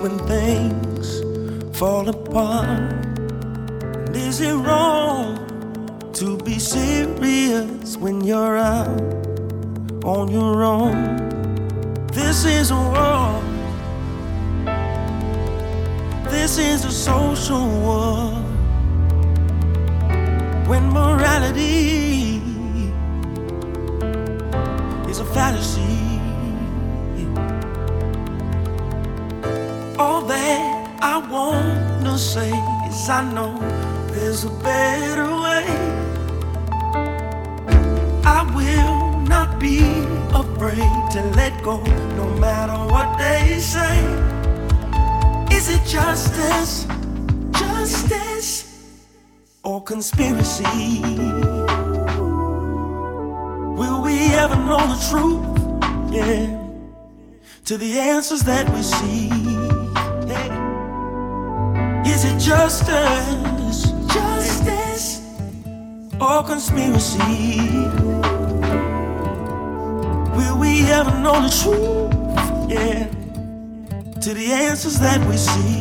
when things fall apart? I know there's a better way. I will not be afraid to let go no matter what they say. Is it justice? Justice or conspiracy? Will we ever know the truth? Yeah, to the answers that we see. Is it justice? Justice or conspiracy? Will we ever know the truth? Yeah, to the answers that we see.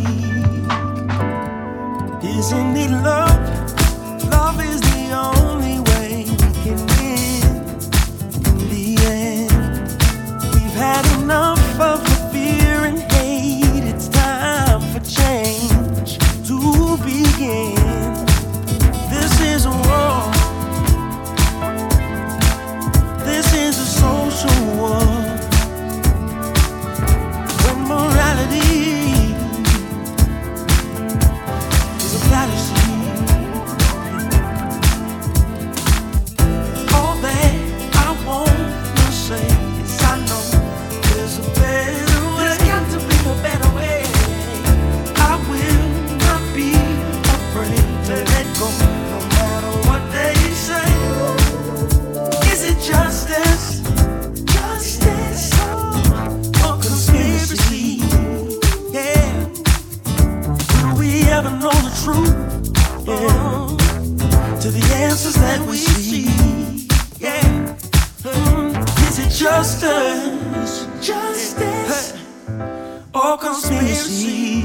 Isn't it? Love Yeah. To the answers that we see. Yeah. Mm. Is it justice? Justice or conspiracy?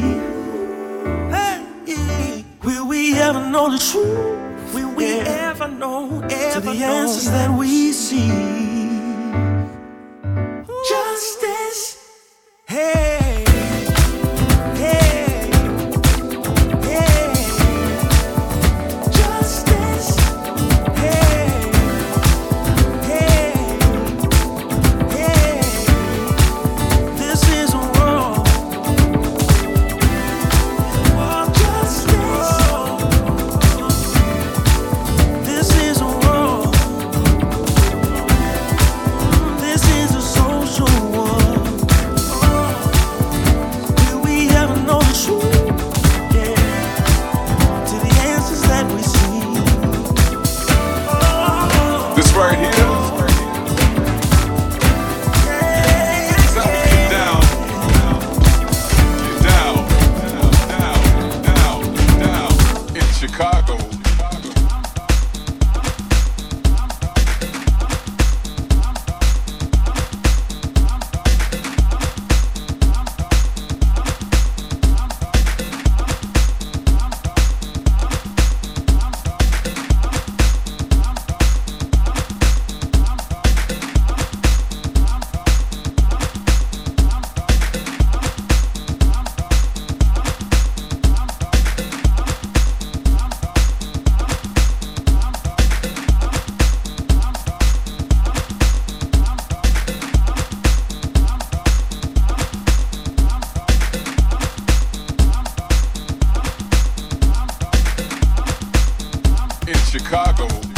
Hey. Will we ever know the truth? Will we ever know? Ever to the answers that we see. Justice. Hey. Hey. Chicago.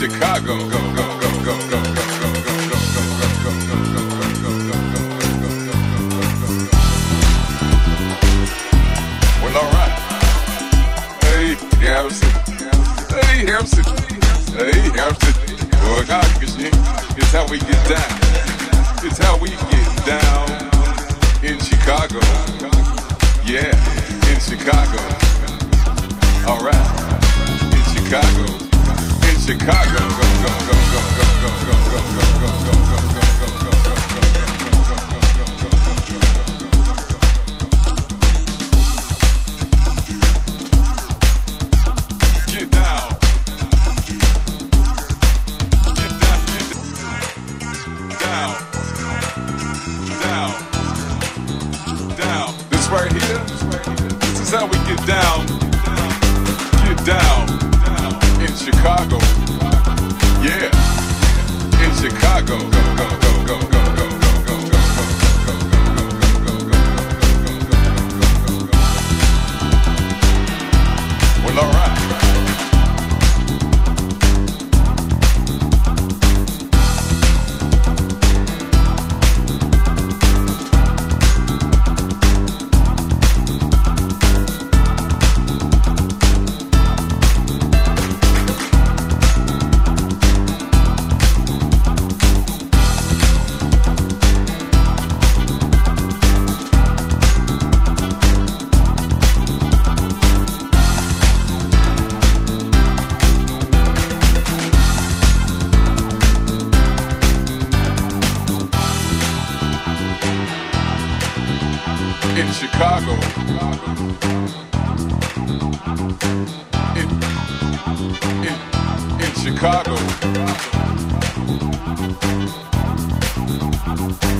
Chicago.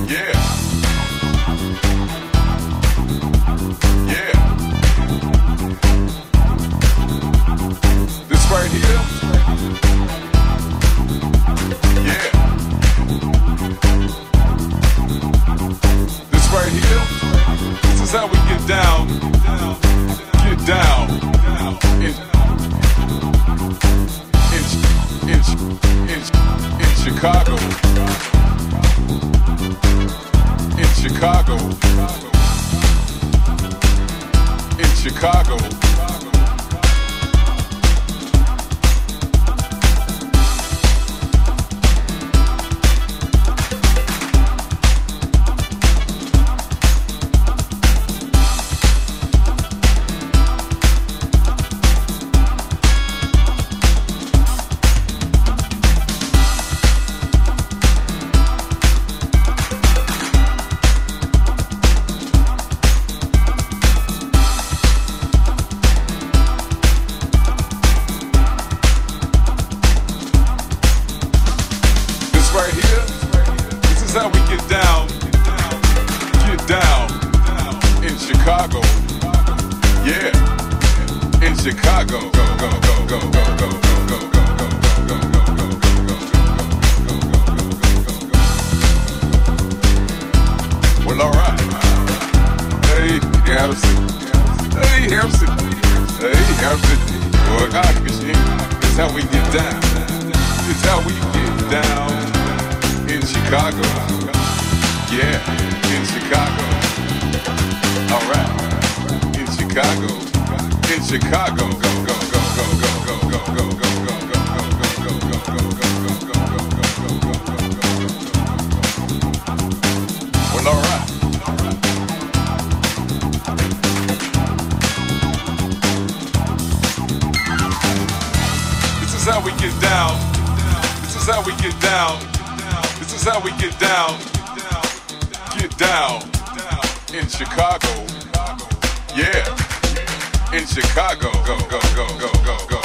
Yeah. Chicago, in Chicago, go, go, go, go, go, go, go, go, go, go. This is how we get down. This is how we get down. This is how we get down. Get down in Chicago. Yeah in Chicago. Go, go, go, go, go, go.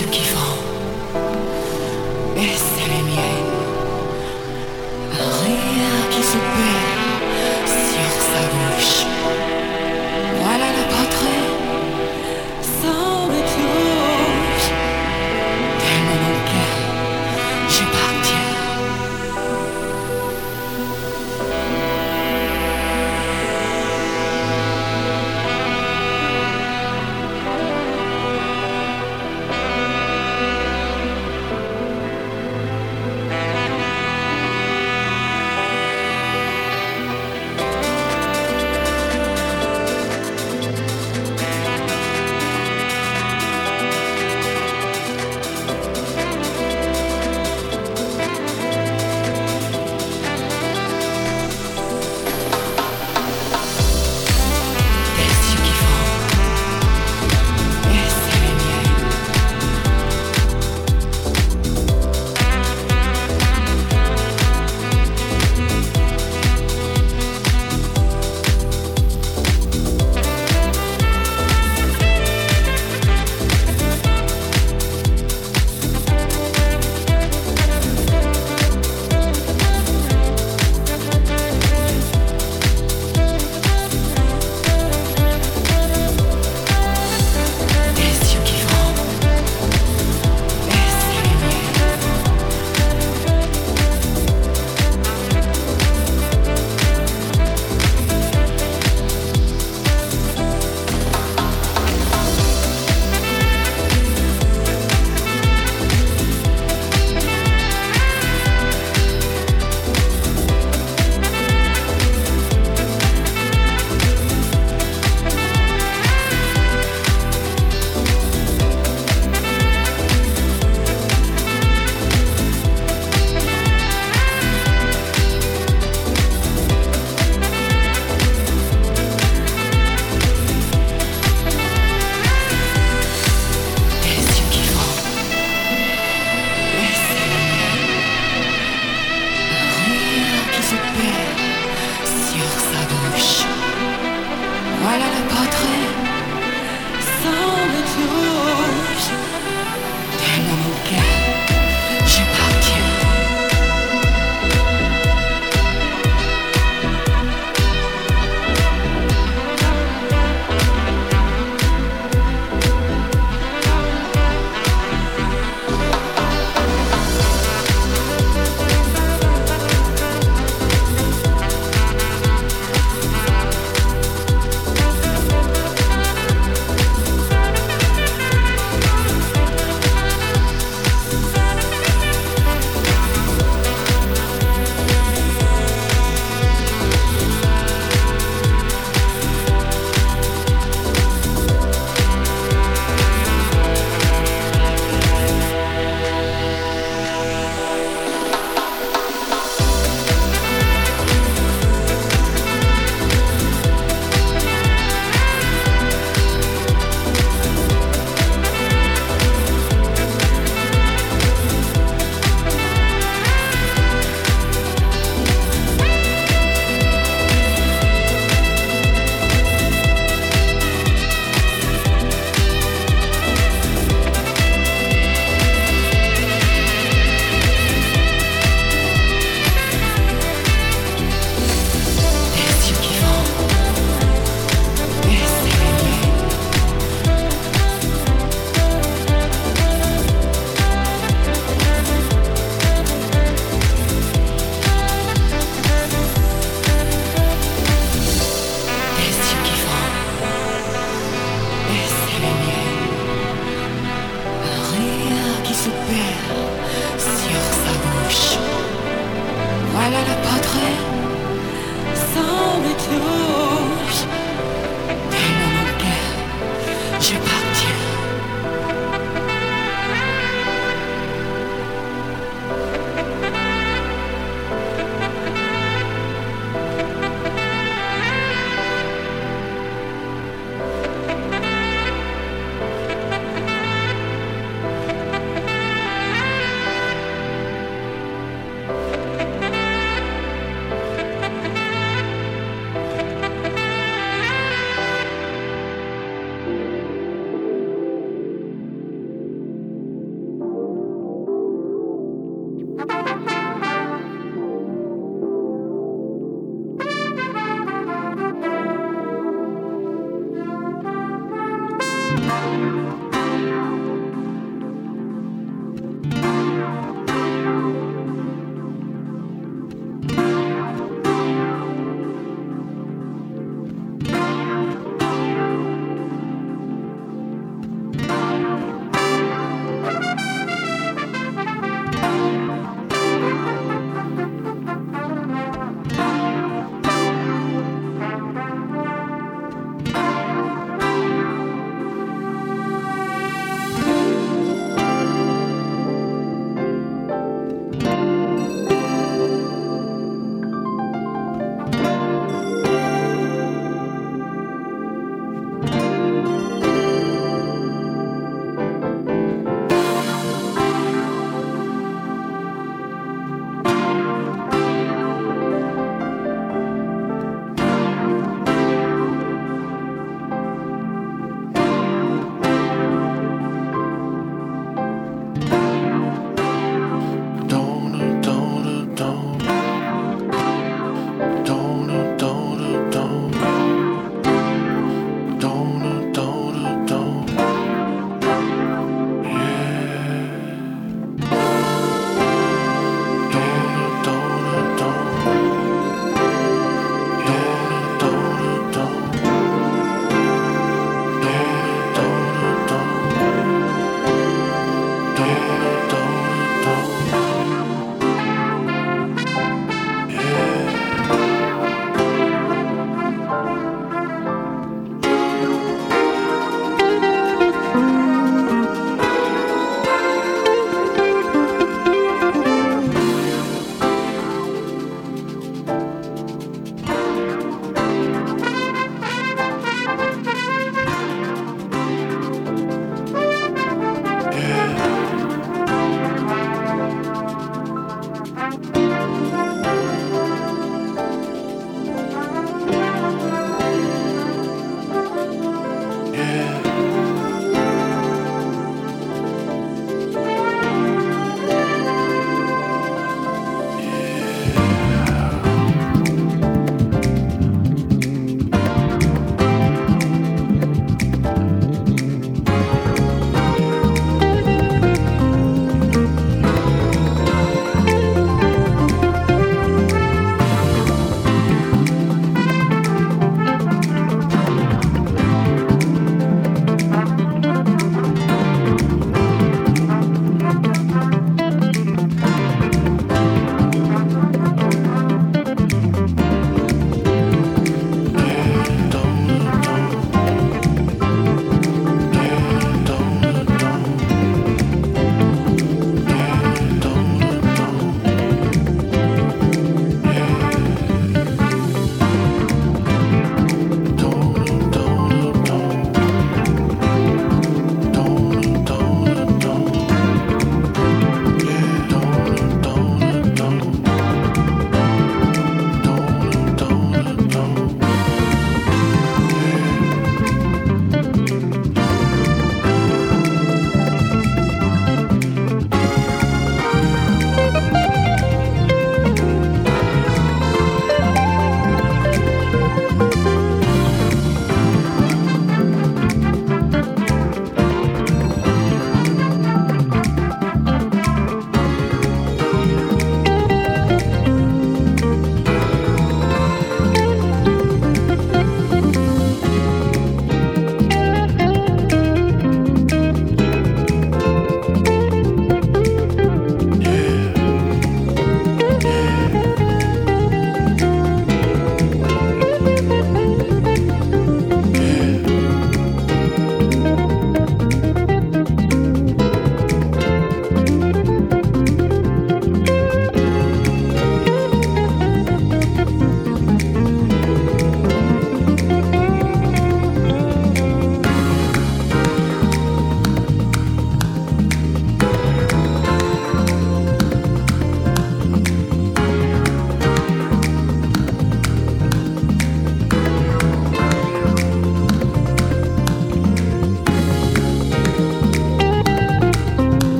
you give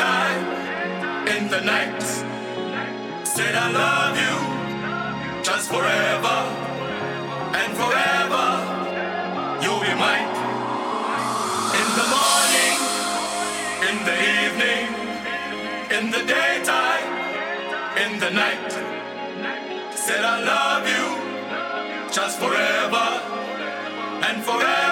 time in the night. Said I love you just forever and forever. You'll be mine. In the morning, in the evening, in the daytime, in the night. Said I love you just forever and forever.